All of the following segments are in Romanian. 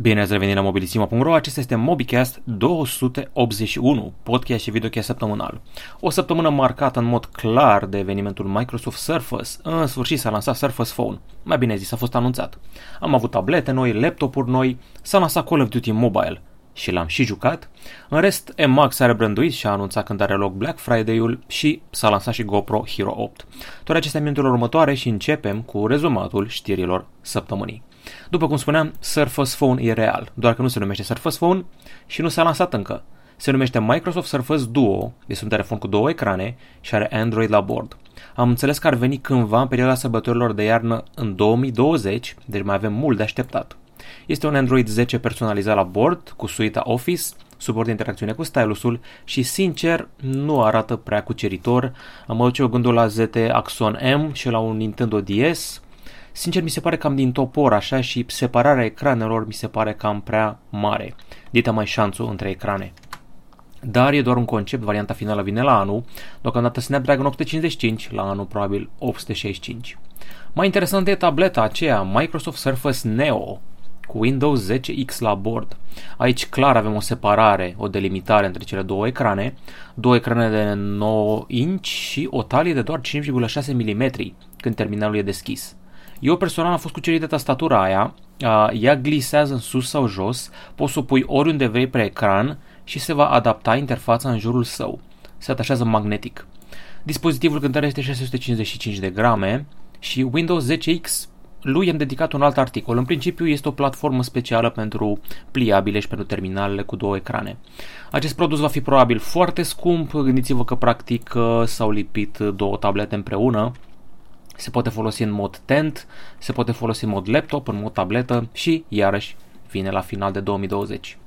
Bine ați revenit la mobilisima.ro, acesta este MobiCast 281, podcast și videocast săptămânal. O săptămână marcată în mod clar de evenimentul Microsoft Surface. În sfârșit s-a lansat Surface Phone. Mai bine zis, a fost anunțat. Am avut tablete noi, laptopuri noi, s-a lansat Call of Duty Mobile și l-am și jucat. În rest, Emax a rebranduit și a anunțat când are loc Black Friday-ul și s-a lansat și GoPro Hero 8. Toate acestea minutele următoare și începem cu rezumatul știrilor săptămânii. După cum spuneam, Surface Phone e real, doar că nu se numește Surface Phone și nu s-a lansat încă. Se numește Microsoft Surface Duo, este un telefon cu două ecrane și are Android la bord. Am înțeles că ar veni cândva în perioada sărbătorilor de iarnă în 2020, deci mai avem mult de așteptat. Este un Android 10 personalizat la bord, cu suita Office, suport de interacțiune cu stylusul și, sincer, nu arată prea cuceritor. Am duce gândul la ZT Axon M și la un Nintendo DS, Sincer, mi se pare cam din topor așa și separarea ecranelor mi se pare cam prea mare. Dita mai șanțul între ecrane. Dar e doar un concept, varianta finală vine la anul, deocamdată Snapdragon 855, la anul probabil 865. Mai interesant e tableta aceea, Microsoft Surface Neo, cu Windows 10X la bord. Aici clar avem o separare, o delimitare între cele două ecrane, două ecrane de 9 inch și o talie de doar 5,6 mm când terminalul e deschis. Eu personal am fost cucerit de tastatura aia, ea glisează în sus sau jos, poți să o pui oriunde vrei pe ecran și se va adapta interfața în jurul său. Se atașează magnetic. Dispozitivul cântărește 655 de grame și Windows 10X lui am dedicat un alt articol. În principiu este o platformă specială pentru pliabile și pentru terminalele cu două ecrane. Acest produs va fi probabil foarte scump, gândiți-vă că practic s-au lipit două tablete împreună se poate folosi în mod tent, se poate folosi în mod laptop, în mod tabletă și, iarăși, vine la final de 2020.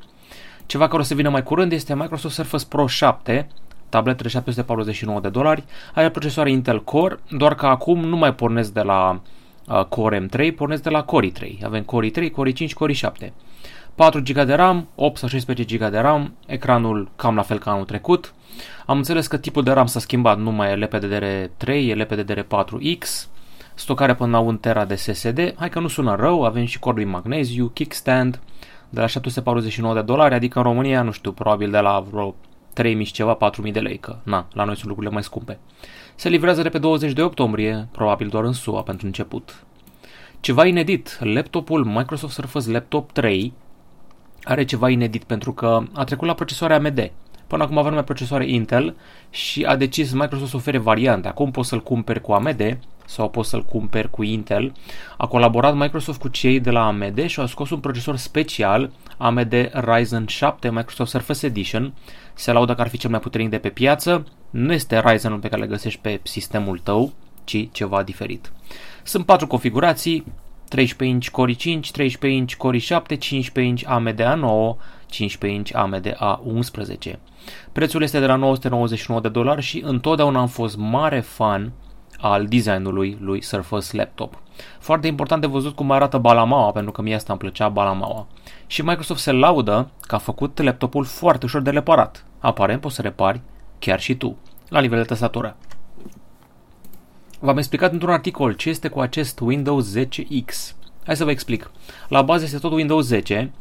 Ceva care o să vină mai curând este Microsoft Surface Pro 7, tabletă de 749 de dolari, are procesoare Intel Core, doar că acum nu mai pornesc de la uh, Core M3, pornesc de la Core i3. Avem Core i3, Core i5, Core i7. 4 GB de RAM, 8 sau 16 GB de RAM, ecranul cam la fel ca anul trecut. Am înțeles că tipul de RAM s-a schimbat, nu mai e LPDDR3, e LPDDR4X, stocare până la 1 tera de SSD. Hai că nu sună rău, avem și cord din magneziu, kickstand de la 749 de dolari, adică în România, nu știu, probabil de la vreo 3000 și ceva, 4000 de lei, că na, la noi sunt lucrurile mai scumpe. Se livrează de pe 20 de octombrie, probabil doar în SUA pentru început. Ceva inedit, laptopul Microsoft Surface Laptop 3 are ceva inedit pentru că a trecut la procesoare AMD. Până acum avea numai procesoare Intel și a decis Microsoft să ofere variante. Acum poți să-l cumperi cu AMD sau poți să-l cumperi cu Intel. A colaborat Microsoft cu cei de la AMD și a scos un procesor special AMD Ryzen 7 Microsoft Surface Edition. Se laudă că ar fi cel mai puternic de pe piață. Nu este Ryzen-ul pe care le găsești pe sistemul tău, ci ceva diferit. Sunt patru configurații, 13 inch Core i5, 13 inch Core i7, 15 inch AMD A9, 15 inch AMD A11. Prețul este de la 999 de dolari și întotdeauna am fost mare fan al designului lui Surface Laptop. Foarte important de văzut cum arată balamaua, pentru că mie asta îmi plăcea balamaua. Și Microsoft se laudă că a făcut laptopul foarte ușor de reparat. Aparent poți să repari chiar și tu, la nivel de tastatură. V-am explicat într-un articol ce este cu acest Windows 10X. Hai să vă explic. La bază este tot Windows 10,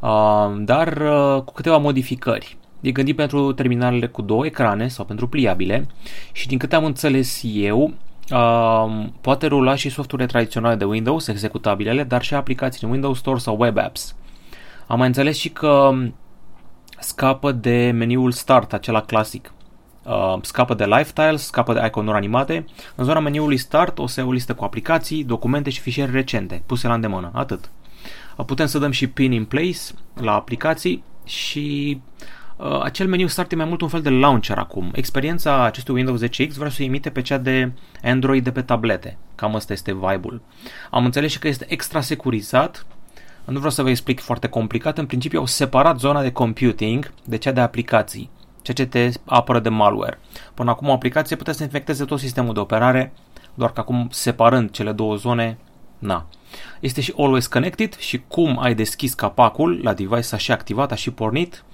uh, dar uh, cu câteva modificări. E gândit pentru terminalele cu două ecrane sau pentru pliabile și din câte am înțeles eu, uh, poate rula și softurile tradiționale de Windows, executabilele, dar și aplicații în Windows Store sau Web Apps. Am mai înțeles și că scapă de meniul Start, acela clasic. Uh, scapă de Lifestyle, scapă de iconuri animate. În zona meniului Start o să ai o listă cu aplicații, documente și fișiere recente, puse la îndemână. Atât. Uh, putem să dăm și pin in place la aplicații și uh, acel meniu Start e mai mult un fel de launcher acum. Experiența acestui Windows 10X vrea să o imite pe cea de Android de pe tablete. Cam asta este vibe-ul. Am înțeles și că este extra securizat, nu vreau să vă explic foarte complicat, în principiu au separat zona de computing de cea de aplicații ceea ce te apără de malware. Până acum o aplicație putea să infecteze tot sistemul de operare, doar că acum separând cele două zone, na. Este și Always Connected și cum ai deschis capacul la device a și activat, a și pornit.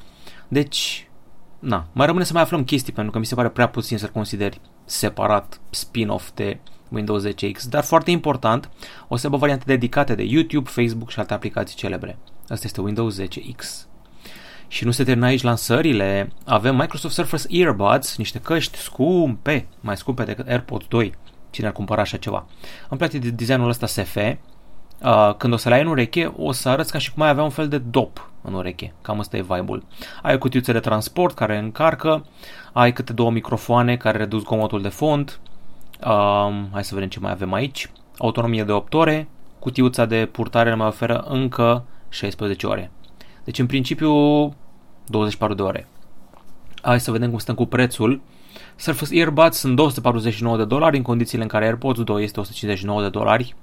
Deci, na, mai rămâne să mai aflăm chestii pentru că mi se pare prea puțin să-l consideri separat spin-off de Windows 10X, dar foarte important, o să aibă variante dedicate de YouTube, Facebook și alte aplicații celebre. Asta este Windows 10X. Și nu se termină aici lansările, avem Microsoft Surface Earbuds, niște căști scumpe, mai scumpe decât AirPods 2, cine ar cumpăra așa ceva. Îmi place de designul ăsta SF, uh, când o să le ai în ureche, o să arăți ca și cum ai avea un fel de dop în ureche. Cam asta e vibe-ul. Ai o cutiuță de transport care încarcă, ai câte două microfoane care reduc zgomotul de fond. Um, hai să vedem ce mai avem aici. Autonomie de 8 ore, cutiuța de purtare mai oferă încă 16 ore. Deci în principiu 24 de ore. Hai să vedem cum stăm cu prețul. Surface Earbuds sunt 249 de dolari în condițiile în care AirPods 2 este 159 de dolari.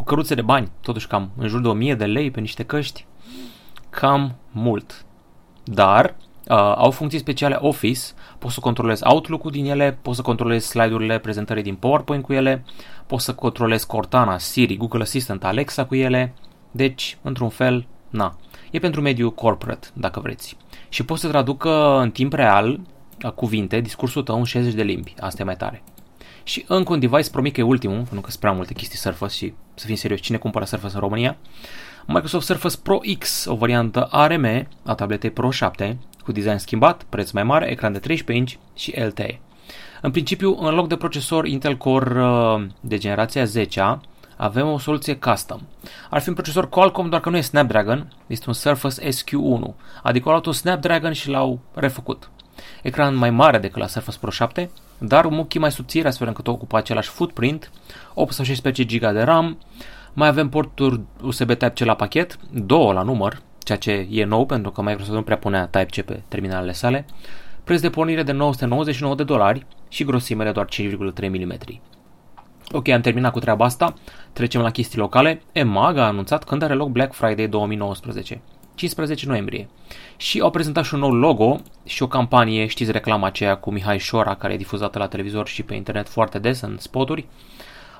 O căruță de bani, totuși cam în jur de 1000 de lei pe niște căști. Cam mult. Dar uh, au funcții speciale Office, poți să controlezi Outlook-ul din ele, poți să controlezi slide-urile prezentării din PowerPoint cu ele, poți să controlezi Cortana, Siri, Google Assistant, Alexa cu ele. Deci, într-un fel, na, E pentru mediul corporate, dacă vreți. Și poți să traducă în timp real cuvinte, discursul tău în 60 de limbi. Asta e mai tare. Și încă un device, promit că e ultimul, pentru că sunt prea multe chestii Surface și să fim serios, cine cumpără Surface în România? Microsoft Surface Pro X, o variantă ARM a tabletei Pro 7, cu design schimbat, preț mai mare, ecran de 13 inch și LTE. În principiu, în loc de procesor Intel Core uh, de generația 10 avem o soluție custom. Ar fi un procesor Qualcomm, doar că nu e Snapdragon, este un Surface SQ1, adică au luat un Snapdragon și l-au refăcut. Ecran mai mare decât la Surface Pro 7, dar un muchii mai subțire, astfel încât ocupă același footprint, 8 sau 16 GB de RAM, mai avem porturi USB Type-C la pachet, două la număr, ceea ce e nou pentru că Microsoft nu prea punea Type-C pe terminalele sale, preț de pornire de 999 de dolari și grosime de doar 5,3 mm. Ok, am terminat cu treaba asta. Trecem la chestii locale. EMAG a anunțat când are loc Black Friday 2019. 15 noiembrie. Și au prezentat și un nou logo și o campanie, știți reclama aceea cu Mihai Șora, care e difuzată la televizor și pe internet foarte des în spoturi.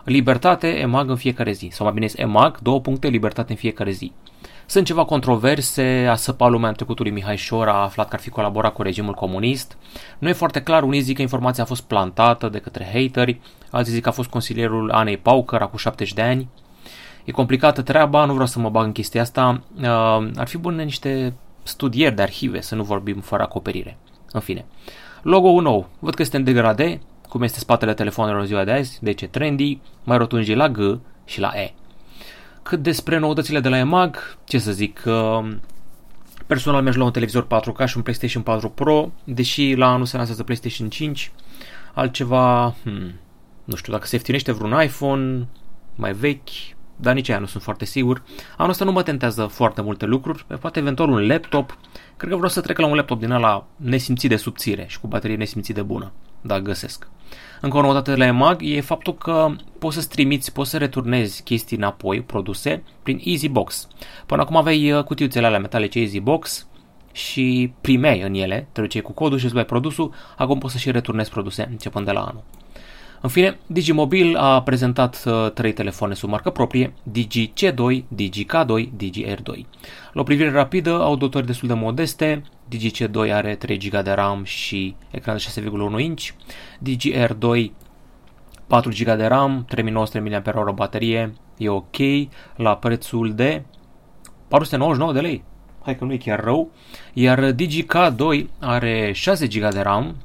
Libertate, EMAG în fiecare zi. Sau mai bine EMAG, două puncte, libertate în fiecare zi. Sunt ceva controverse, a săpat lumea în trecutul lui Mihai Șor, a aflat că ar fi colaborat cu regimul comunist. Nu e foarte clar, unii zic că informația a fost plantată de către hateri, alții zic că a fost consilierul Anei Paucăr, acum 70 de ani. E complicată treaba, nu vreau să mă bag în chestia asta. Uh, ar fi bune niște studieri de arhive, să nu vorbim fără acoperire. În fine. Logo-ul nou. Văd că este în degrade, cum este spatele telefonelor ziua de azi, deci e trendy, mai rotunji la G și la E. Cât despre noutățile de la EMAG, ce să zic, personal merg la un televizor 4K și un PlayStation 4 Pro, deși la anul se lansează PlayStation 5, altceva, hmm, nu știu dacă se ieftinește vreun iPhone mai vechi, dar nici aia nu sunt foarte sigur. Anul ăsta nu mă tentează foarte multe lucruri, poate eventual un laptop. Cred că vreau să trec la un laptop din ăla nesimțit de subțire și cu baterie nesimțit de bună, dacă găsesc. Încă o noutate de la EMAG e faptul că poți să trimiți, poți să returnezi chestii înapoi, produse, prin EasyBox. Până acum aveai uh, cutiuțele alea metalice EasyBox și primeai în ele, te duceai cu codul și îți luai produsul, acum poți să și returnezi produse începând de la anul. În fine, Digimobil a prezentat uh, trei telefoane sub marcă proprie, Digi C2, Digi K2, Digi R2. La o privire rapidă, au dotări destul de modeste, Digi C2 are 3 GB de RAM și ecran de 6,1 inch, Digi R2 4 GB de RAM, 3900 mAh baterie, e ok, la prețul de 499 de lei. Hai că nu e chiar rău. Iar Digi K2 are 6 GB de RAM,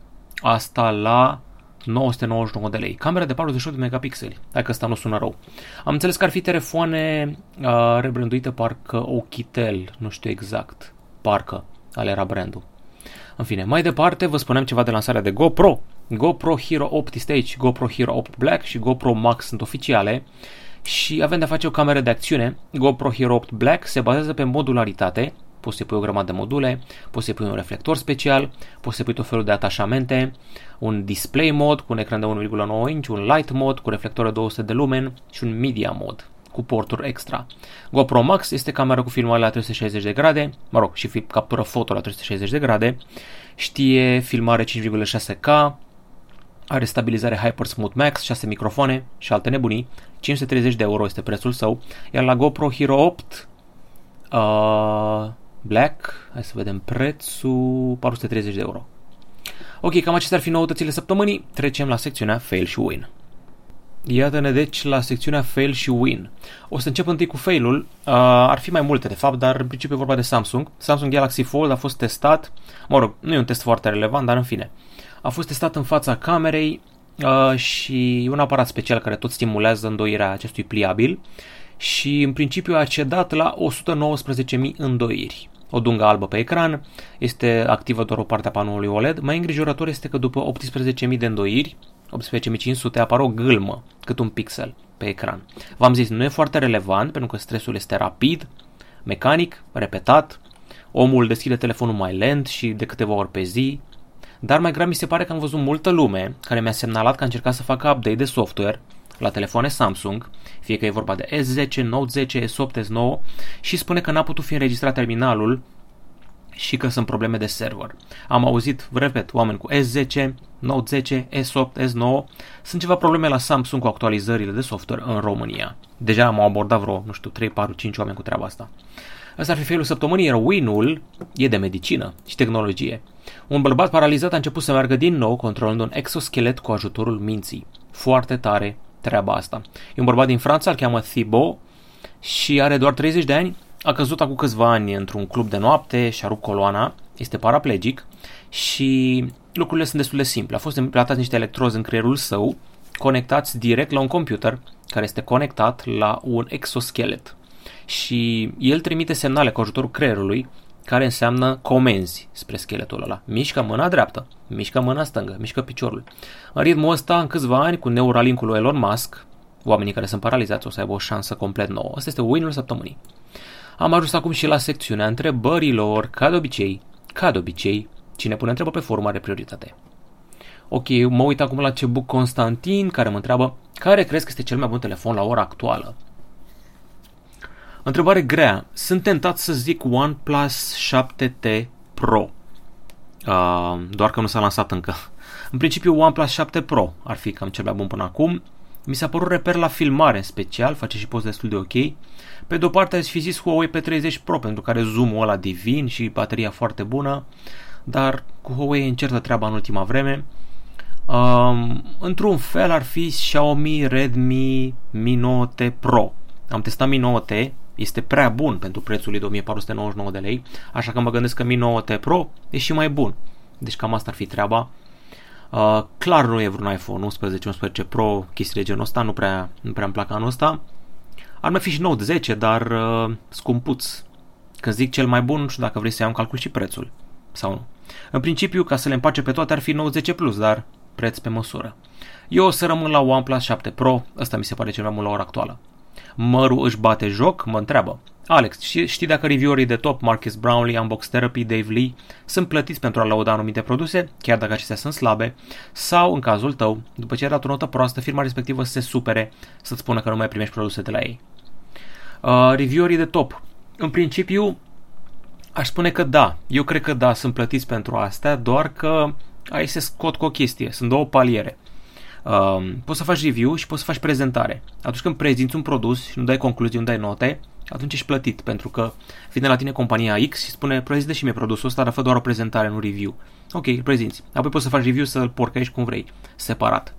asta la 999 de lei. Camera de 48 de megapixeli. Dacă asta nu sună rău. Am înțeles că ar fi telefoane uh, rebranduite parcă Ochitel, nu știu exact. Parcă, ale era brandul. În fine, mai departe vă spunem ceva de lansarea de GoPro. GoPro Hero 8 Stage, GoPro Hero 8 Black și GoPro Max sunt oficiale și avem de-a face o cameră de acțiune. GoPro Hero 8 Black se bazează pe modularitate, poți să pui o grămadă de module, poți să pui un reflector special, poți să pui tot felul de atașamente, un display mod cu un ecran de 1,9 inch, un light mod cu reflector de 200 de lumen și un media mod cu porturi extra. GoPro Max este camera cu filmare la 360 de grade, mă rog, și captură foto la 360 de grade, știe filmare 5,6K, are stabilizare Hyper Smooth Max, 6 microfoane și alte nebunii. 530 de euro este prețul său. Iar la GoPro Hero 8 uh, Black, hai să vedem prețul, 430 de euro. Ok, cam acestea ar fi noutățile săptămânii. Trecem la secțiunea Fail și Win. Iată-ne deci la secțiunea fail și win. O să încep întâi cu failul. Uh, ar fi mai multe de fapt, dar în principiu e vorba de Samsung. Samsung Galaxy Fold a fost testat, mă rog, nu e un test foarte relevant, dar în fine. A fost testat în fața camerei uh, și un aparat special care tot stimulează îndoirea acestui pliabil și în principiu a cedat la 119.000 îndoiri. O dungă albă pe ecran, este activă doar o parte a panoului OLED. Mai îngrijorător este că după 18.000 de îndoiri, 18500 apare o gâlmă, cât un pixel pe ecran. V-am zis, nu e foarte relevant pentru că stresul este rapid, mecanic, repetat, omul deschide telefonul mai lent și de câteva ori pe zi, dar mai grav mi se pare că am văzut multă lume care mi-a semnalat că a încercat să facă update de software la telefoane Samsung, fie că e vorba de S10, Note 10, S8, S9 și spune că n-a putut fi înregistrat terminalul și că sunt probleme de server. Am auzit, repet, oameni cu S10, Note 10, S8, S9, sunt ceva probleme la Samsung cu actualizările de software în România. Deja am abordat vreo, nu știu, 3, 4, 5 oameni cu treaba asta. Asta ar fi felul săptămânii, iar win-ul e de medicină și tehnologie. Un bărbat paralizat a început să meargă din nou controlând un exoschelet cu ajutorul minții. Foarte tare treaba asta. E un bărbat din Franța, îl cheamă Thibaut și are doar 30 de ani, a căzut acum câțiva ani într-un club de noapte și a rupt coloana, este paraplegic și lucrurile sunt destul de simple. A fost implantați niște electrozi în creierul său, conectați direct la un computer care este conectat la un exoschelet. Și el trimite semnale cu ajutorul creierului care înseamnă comenzi spre scheletul ăla. Mișcă mâna dreaptă, mișcă mâna stângă, mișcă piciorul. În ritmul ăsta, în câțiva ani, cu Neuralink-ul lui Elon Musk, oamenii care sunt paralizați o să aibă o șansă complet nouă. Asta este win-ul săptămânii. Am ajuns acum și la secțiunea întrebărilor, ca de obicei, ca de obicei, cine pune întrebă pe forum are prioritate. Ok, mă uit acum la Cebuc Constantin, care mă întreabă care crezi că este cel mai bun telefon la ora actuală? Întrebare grea. Sunt tentat să zic OnePlus 7T Pro. Uh, doar că nu s-a lansat încă. În principiu OnePlus 7 Pro ar fi cam cel mai bun până acum. Mi s-a părut reper la filmare în special, face și poze destul de ok. Pe de o parte aș fi zis Huawei P30 Pro pentru care zoom-ul ăla divin și bateria foarte bună, dar cu Huawei încercă treaba în ultima vreme. Um, într-un fel ar fi Xiaomi Redmi Mi 9T Pro. Am testat Mi 9T, este prea bun pentru prețul lui de 1499 de lei, așa că mă gândesc că Mi 9T Pro e și mai bun. Deci cam asta ar fi treaba. Uh, clar nu e vreun iPhone 11, 11 Pro, chestii de genul ăsta, nu prea, nu prea îmi plac anul ăsta. Ar mai fi și Note 10, dar uh, scumpuț. Când zic cel mai bun, nu știu dacă vrei să iau în calcul și prețul. Sau nu. În principiu, ca să le împace pe toate, ar fi Note 10 Plus, dar preț pe măsură. Eu o să rămân la OnePlus 7 Pro, ăsta mi se pare cel mai mult la ora actuală. Mărul își bate joc, mă întreabă. Alex, știi dacă reviewerii de top, Marcus Brownlee, Unbox Therapy, Dave Lee, sunt plătiți pentru a lauda anumite produse, chiar dacă acestea sunt slabe, sau, în cazul tău, după ce ai dat o notă proastă, firma respectivă să se supere să-ți spună că nu mai primești produse de la ei. Uh, reviewerii de top. În principiu, aș spune că da. Eu cred că da, sunt plătiți pentru astea, doar că aici se scot cu o chestie. Sunt două paliere. Uh, poți să faci review și poți să faci prezentare. Atunci când prezinți un produs și nu dai concluzii, nu dai note, atunci ești plătit, pentru că vine la tine compania X și spune prezintă și mie produsul ăsta, dar fă doar o prezentare, nu review. Ok, îl prezinți. Apoi poți să faci review să-l porcăiești cum vrei, separat.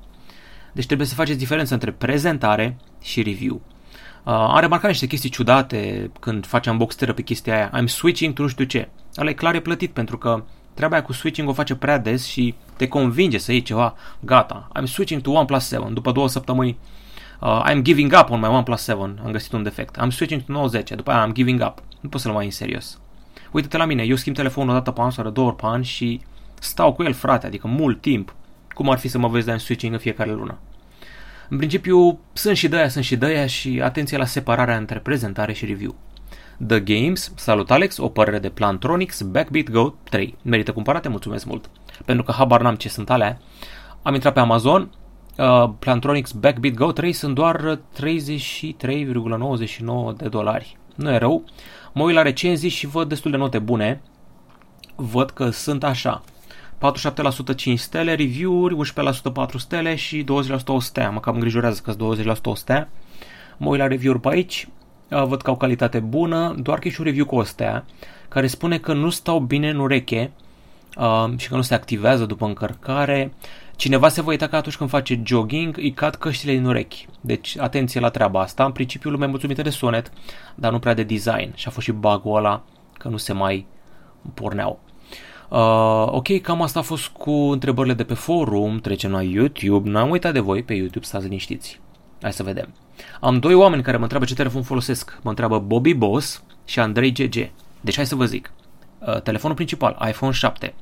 Deci trebuie să faceți diferență între prezentare și review. Uh, am remarcat niște chestii ciudate când face unbox pe chestia aia. I'm switching to nu știu ce. Ale clar e plătit pentru că treaba aia cu switching o face prea des și te convinge să iei ceva. Gata, I'm switching to OnePlus 7. După două săptămâni uh, I'm giving up on my OnePlus 7. Am găsit un defect. I'm switching to 90. După aia I'm giving up. Nu poți să-l mai în serios. Uite-te la mine, eu schimb telefonul o dată pe an sau de două ori pe an și stau cu el, frate, adică mult timp. Cum ar fi să mă vezi de I'm switching în fiecare lună? În principiu, sunt și de sunt și de și atenție la separarea între prezentare și review. The Games, salut Alex, o părere de Plantronics Backbeat Go 3. Merită cumpărate, mulțumesc mult. Pentru că habar n-am ce sunt alea. Am intrat pe Amazon, uh, Plantronics Backbeat Go 3 sunt doar 33,99 de dolari. Nu e rău. Mă uit la recenzii și văd destul de note bune. Văd că sunt așa. 47% 5 stele, review-uri, 11% 4 stele și 20% 1 stea. Mă cam îngrijorează că 20% 1 stea. Mă uit la review-uri pe aici, văd că au calitate bună, doar că e și un review cu o stea, care spune că nu stau bine în ureche uh, și că nu se activează după încărcare. Cineva se va uita că atunci când face jogging îi cad căștile din urechi. Deci atenție la treaba asta. În principiu lumea mulțumită de sunet, dar nu prea de design. Și a fost și bug-ul ăla că nu se mai porneau. Uh, ok, cam asta a fost cu întrebările de pe forum, trecem la YouTube, n-am uitat de voi pe YouTube, stați liniștiți. Hai să vedem. Am doi oameni care mă întreabă ce telefon folosesc. Mă întreabă Bobby Boss și Andrei GG. Deci hai să vă zic. Uh, telefonul principal, iPhone 7.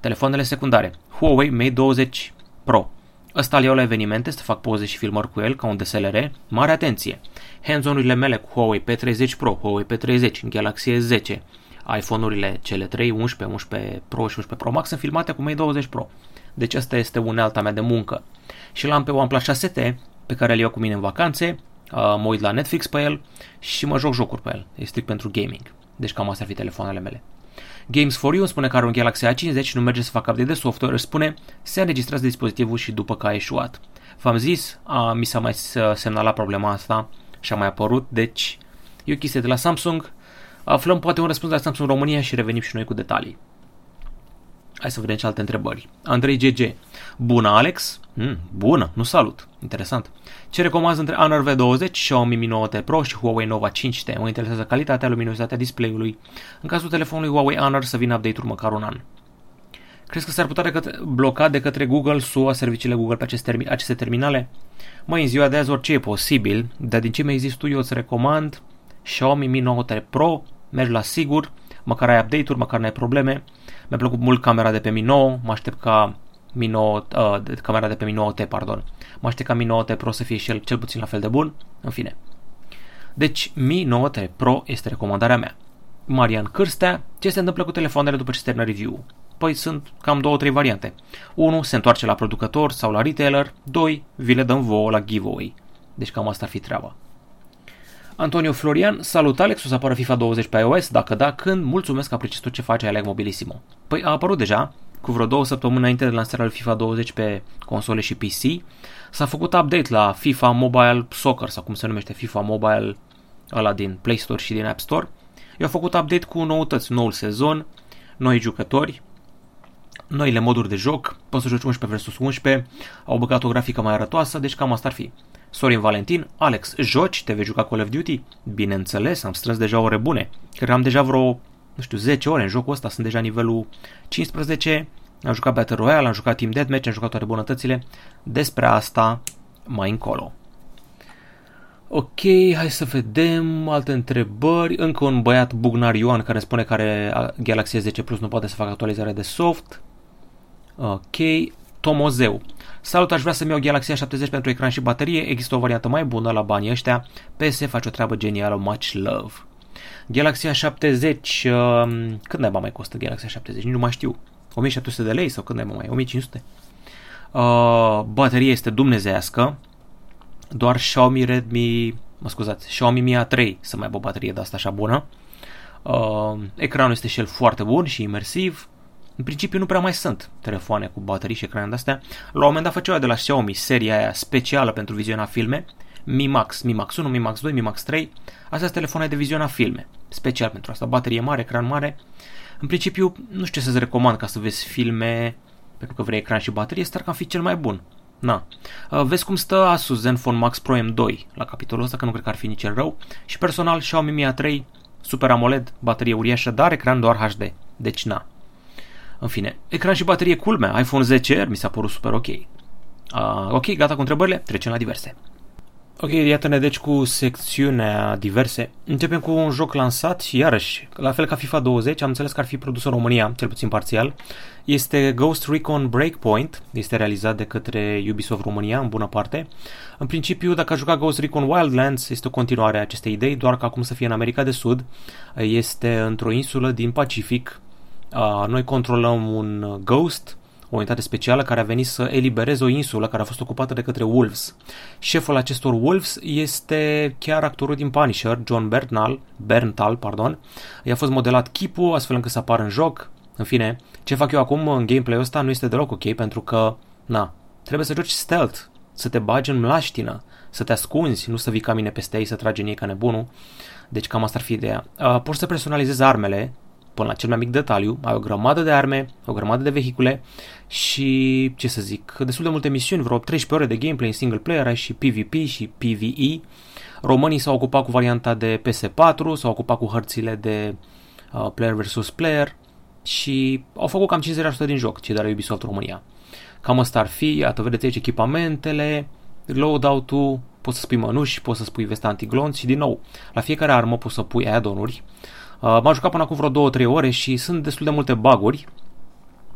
Telefoanele secundare, Huawei Mate 20 Pro. Ăsta iau la evenimente, să fac poze și filmări cu el ca un DSLR. Mare atenție! Hands-on-urile mele cu Huawei P30 Pro, Huawei P30, Galaxy S10, iPhone-urile cele 3, 11, 11 Pro și 11 Pro Max sunt filmate cu Mate 20 Pro. Deci asta este unealta mea de muncă. Și l-am pe OnePlus 6T, pe care îl iau cu mine în vacanțe, mă uit la Netflix pe el și mă joc jocuri pe el. E strict pentru gaming. Deci cam astea ar fi telefoanele mele. Games for You îmi spune că are un Galaxy A50 și nu merge să facă update de software, își spune se înregistrează dispozitivul și după că a ieșuat. V-am zis, a, mi s-a mai semnalat problema asta și a mai apărut, deci e o chestie de la Samsung. Aflăm poate un răspuns de la Samsung România și revenim și noi cu detalii. Hai să vedem ce alte întrebări. Andrei GG. Bună, Alex? Mm, bună, nu salut. Interesant. Ce recomand între Honor V20, Xiaomi Mi 9T Pro și Huawei Nova 5T? Mă interesează calitatea, luminositatea display-ului. În cazul telefonului Huawei Honor să vină update-uri măcar un an. Crezi că s-ar putea decât bloca de către Google SUA serviciile Google pe aceste, termi- aceste terminale? Mai în ziua de azi orice e posibil, dar din ce mi-ai zis tu eu îți recomand Xiaomi Mi 9T Pro, mergi la sigur, măcar ai update-uri, măcar n-ai probleme. Mi-a plăcut mult camera de pe Mi 9, mă aștept ca Mi 9, uh, camera de pe Mi 9T, pardon. Mă aștept ca Mi 9T Pro să fie și el cel puțin la fel de bun, în fine. Deci Mi 9T Pro este recomandarea mea. Marian Cârstea, ce se întâmplă cu telefoanele după ce se termină review Păi sunt cam două, trei variante. 1. Se întoarce la producător sau la retailer. 2. Vi le dăm vouă la giveaway. Deci cam asta ar fi treaba. Antonio Florian, salut Alex, o să apară FIFA 20 pe iOS? Dacă da, când? Mulțumesc că apreciez tot ce face Alex Mobilissimo. Păi a apărut deja, cu vreo două săptămâni înainte de lansarea lui FIFA 20 pe console și PC. S-a făcut update la FIFA Mobile Soccer, sau cum se numește FIFA Mobile ăla din Play Store și din App Store. I-au făcut update cu noutăți, noul sezon, noi jucători, noile moduri de joc, poți să joci 11 vs 11, au băgat o grafică mai arătoasă, deci cam asta ar fi. Sorin Valentin, Alex, joci? Te vei juca Call of Duty? Bineînțeles, am strâns deja ore bune. Cred că am deja vreo, nu știu, 10 ore în jocul ăsta, sunt deja nivelul 15, am jucat Battle Royale, am jucat Team Deathmatch, am jucat toate bunătățile. Despre asta mai încolo. Ok, hai să vedem alte întrebări. Încă un băiat Bugnar Ioan care spune că are Galaxy S10 Plus nu poate să facă actualizare de soft. Ok, Tomozeu. Salut, aș vrea să-mi iau Galaxy A70 pentru ecran și baterie. Există o variantă mai bună la banii ăștia. PS face o treabă genială, much love. Galaxy A70, uh, cât naiba mai costă Galaxy A70? Nici nu mai știu. 1700 de lei sau cât naiba mai? 1500? Uh, bateria este dumnezească. Doar Xiaomi Redmi, mă scuzați, Xiaomi Mi A3 să mai aibă o baterie de asta așa bună. Uh, ecranul este și el foarte bun și imersiv. În principiu nu prea mai sunt telefoane cu baterii și ecrane de-astea. La un moment dat făceau de la Xiaomi seria aia specială pentru viziona filme, Mi Max, Mi Max 1, Mi Max 2, Mi Max 3. Astea sunt telefoane de viziona filme, special pentru asta, baterie mare, ecran mare. În principiu, nu știu ce să-ți recomand ca să vezi filme pentru că vrei ecran și baterie, star că fi cel mai bun. Na. Uh, vezi cum stă Asus Zenfone Max Pro M2 la capitolul ăsta, că nu cred că ar fi nici el rău. Și personal Xiaomi Mi A3, Super AMOLED, baterie uriașă, dar ecran doar HD. Deci na. În fine, ecran și baterie culme, iPhone 10R mi s-a părut super ok. Uh, ok, gata cu întrebările, trecem la diverse. Ok, iată-ne deci cu secțiunea diverse. Începem cu un joc lansat și iarăși, la fel ca FIFA 20, am înțeles că ar fi produs în România, cel puțin parțial. Este Ghost Recon Breakpoint, este realizat de către Ubisoft România în bună parte. În principiu, dacă aș jucat Ghost Recon Wildlands, este o continuare a acestei idei, doar că acum să fie în America de Sud. Este într-o insulă din Pacific, noi controlăm un Ghost, o unitate specială care a venit să elibereze o insulă care a fost ocupată de către Wolves. Șeful acestor Wolves este chiar actorul din Punisher, John Bernal, Berntal, pardon. I-a fost modelat chipul astfel încât să apară în joc. În fine, ce fac eu acum în gameplay-ul ăsta nu este deloc ok pentru că, na, trebuie să joci stealth, să te bagi în mlaștină, să te ascunzi, nu să vii ca mine peste ei, să tragi în ei ca nebunul. Deci cam asta ar fi ideea. Uh, poți să personalizezi armele, până la cel mai mic detaliu, ai o grămadă de arme, o grămadă de vehicule și, ce să zic, destul de multe misiuni, vreo 13 ore de gameplay în single player, ai și PvP și PvE. Românii s-au ocupat cu varianta de PS4, s-au ocupat cu hărțile de uh, player versus player și au făcut cam 50% din joc, cei de la Ubisoft România. Cam asta ar fi, iată, vedeți aici echipamentele, loadout-ul, poți să spui mănuși, poți să spui veste antiglonț și din nou, la fiecare armă poți să pui add-on-uri. Uh, m-am jucat până acum vreo 2-3 ore și sunt destul de multe baguri.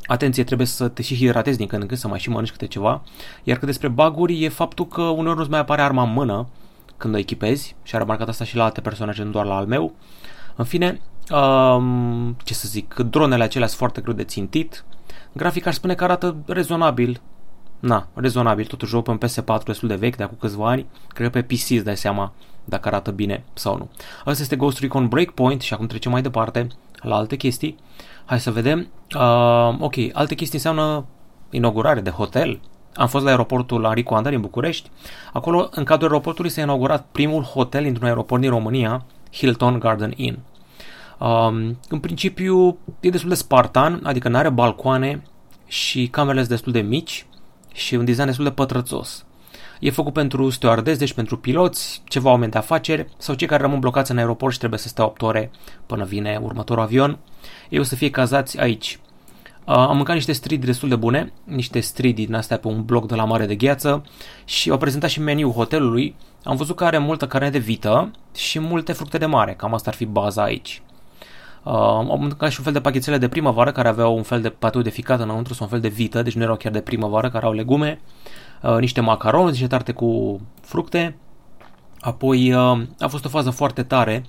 Atenție, trebuie să te și hidratezi din când în când, să mai și mănânci câte ceva. Iar că despre baguri e faptul că uneori nu-ți mai apare arma în mână când o echipezi și am remarcat asta și la alte personaje, nu doar la al meu. În fine, um, ce să zic, dronele acelea sunt foarte greu de țintit. Grafica aș spune că arată rezonabil, na, rezonabil, totuși joc pe PS4 destul de vechi, de acum câțiva ani, cred că pe PC îți dai seama dacă arată bine sau nu. Asta este Ghost Recon Breakpoint și acum trecem mai departe la alte chestii. Hai să vedem. Uh, ok, alte chestii înseamnă inaugurare de hotel. Am fost la aeroportul la Rico Andar în București. Acolo, în cadrul aeroportului, s-a inaugurat primul hotel într-un aeroport din România, Hilton Garden Inn. Um, în principiu, e destul de spartan, adică nu are balcoane și camerele sunt destul de mici și un design destul de pătrățos. E făcut pentru stewardess, deci pentru piloți, ceva oameni de afaceri sau cei care rămân blocați în aeroport și trebuie să stea 8 ore până vine următorul avion. Ei o să fie cazați aici. Uh, am mâncat niște stridi destul de bune, niște stridi din astea pe un bloc de la mare de gheață și au prezentat și meniul hotelului. Am văzut că are multă carne de vită și multe fructe de mare, cam asta ar fi baza aici. Uh, am mâncat și un fel de pachetele de primăvară care aveau un fel de patou de ficat înăuntru sau un fel de vită, deci nu erau chiar de primăvară, care au legume, uh, niște macaroni, niște tarte cu fructe. Apoi uh, a fost o fază foarte tare,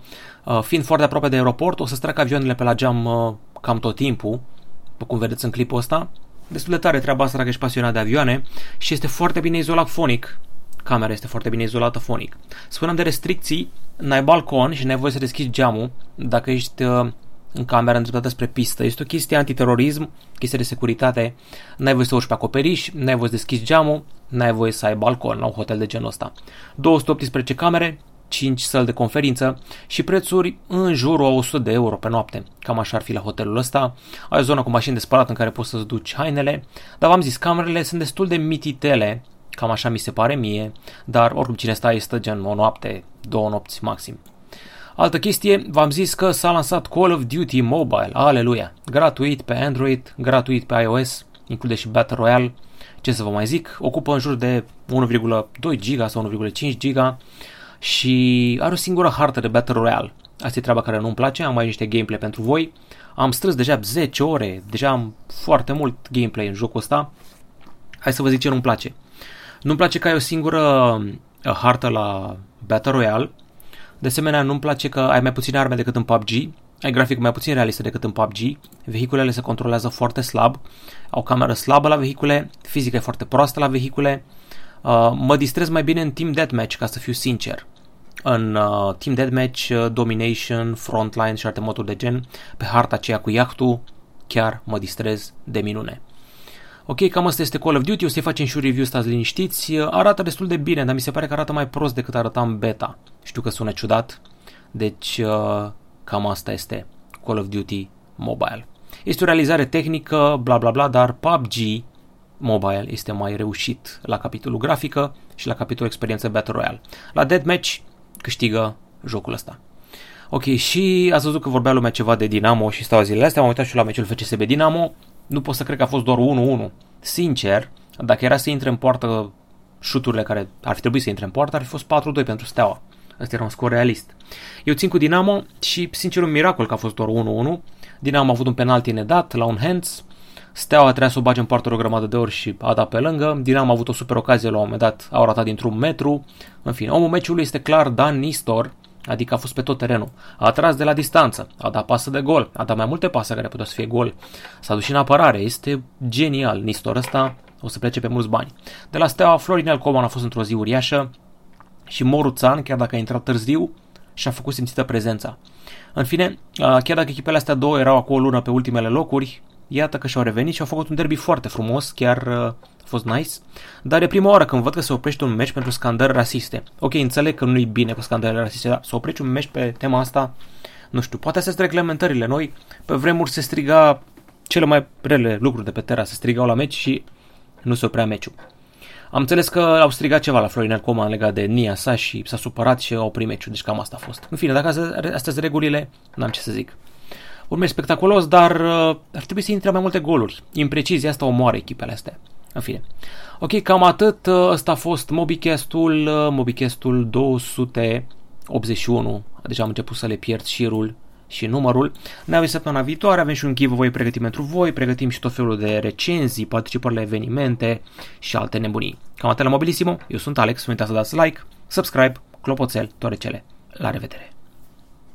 uh, fiind foarte aproape de aeroport, o să treacă avioanele pe la geam uh, cam tot timpul, după cum vedeți în clipul ăsta. Destul de tare treaba asta dacă ești pasionat de avioane și este foarte bine izolat fonic. Camera este foarte bine izolată fonic. Spuneam de restricții, n-ai balcon și n-ai voie să deschizi geamul dacă ești uh, în camera îndreptată spre pistă. Este o chestie antiterorism, chestie de securitate. N-ai voie să urci pe acoperiș, n-ai voie să deschizi geamul, n-ai voie să ai balcon la un hotel de genul ăsta. 218 camere, 5 săli de conferință și prețuri în jurul a 100 de euro pe noapte. Cam așa ar fi la hotelul ăsta. Ai o zonă cu mașini de spălat în care poți să-ți duci hainele, dar v-am zis, camerele sunt destul de mititele, cam așa mi se pare mie, dar oricum cine stă stă gen o noapte, două nopți maxim. Altă chestie, v-am zis că s-a lansat Call of Duty Mobile, aleluia, gratuit pe Android, gratuit pe iOS, include și Battle Royale, ce să vă mai zic, ocupă în jur de 1,2 giga sau 1,5 giga și are o singură hartă de Battle Royale. Asta e treaba care nu-mi place, am mai niște gameplay pentru voi. Am strâns deja 10 ore, deja am foarte mult gameplay în jocul ăsta. Hai să vă zic ce nu-mi place. Nu-mi place că ai o singură uh, hartă la Battle Royale. De asemenea, nu-mi place că ai mai puține arme decât în PUBG. Ai grafic mai puțin realiste decât în PUBG. Vehiculele se controlează foarte slab. Au cameră slabă la vehicule. Fizica e foarte proastă la vehicule. Uh, mă distrez mai bine în Team Deathmatch, ca să fiu sincer. În uh, Team Deathmatch, uh, Domination, Frontline și alte moduri de gen, pe harta aceea cu iactul, chiar mă distrez de minune. Ok, cam asta este Call of Duty, o să-i facem și un review, stați liniștiți. Arată destul de bine, dar mi se pare că arată mai prost decât arăta în beta. Știu că sună ciudat, deci uh, cam asta este Call of Duty Mobile. Este o realizare tehnică, bla bla bla, dar PUBG Mobile este mai reușit la capitolul grafică și la capitolul experiență Battle Royale. La Deathmatch câștigă jocul ăsta. Ok, și ați văzut că vorbea lumea ceva de Dinamo și stau zilele astea, am uitat și la meciul FCSB Dinamo, nu pot să cred că a fost doar 1-1. Sincer, dacă era să intre în poartă șuturile care ar fi trebuit să intre în poartă, ar fi fost 4-2 pentru Steaua. Asta era un scor realist. Eu țin cu Dinamo și, sincer, un miracol că a fost doar 1-1. Dinamo a avut un penalti nedat la un hands. Steaua trebuia să o bage în poartă o grămadă de ori și a dat pe lângă. Dinamo a avut o super ocazie la un moment dat, au ratat dintr-un metru. În fine, omul meciului este clar Dan Nistor, Adică a fost pe tot terenul. A tras de la distanță, a dat pasă de gol, a dat mai multe pase care puteau să fie gol. S-a dus și în apărare, este genial. Nistor ăsta o să plece pe mulți bani. De la Steaua, Florinel Coman a fost într-o zi uriașă și Moruțan, chiar dacă a intrat târziu, și-a făcut simțită prezența. În fine, chiar dacă echipele astea două erau acolo o lună pe ultimele locuri, iată că și-au revenit și au făcut un derby foarte frumos, chiar fost nice, dar e prima oară când văd că se oprește un meci pentru scandări rasiste. Ok, înțeleg că nu e bine cu scandările rasiste, dar să oprești un meci pe tema asta Nu știu, poate astea sunt reglementările noi. Pe vremuri se striga cele mai rele lucruri de pe tera, se strigau la meci și nu se oprea meciul. Am înțeles că au strigat ceva la Florinel Coman legat de nia sa și s-a supărat și au oprit meciul, deci cam asta a fost. În fine, dacă astea sunt regulile, n-am ce să zic. Urme spectaculos, dar uh, ar trebui să intre mai multe goluri. Imprecizia asta omoară echipele astea. În fine. Ok, cam atât. Uh, ăsta a fost Mobicastul, uh, Mobicastul 281. Deja am început să le pierd șirul și numărul. Ne avem săptămâna viitoare, avem și un giveaway pregătit pentru voi, pregătim și tot felul de recenzii, participări la evenimente și alte nebunii. Cam atât la Mobilissimo, eu sunt Alex, nu uitați să dați like, subscribe, clopoțel, toate cele. La revedere!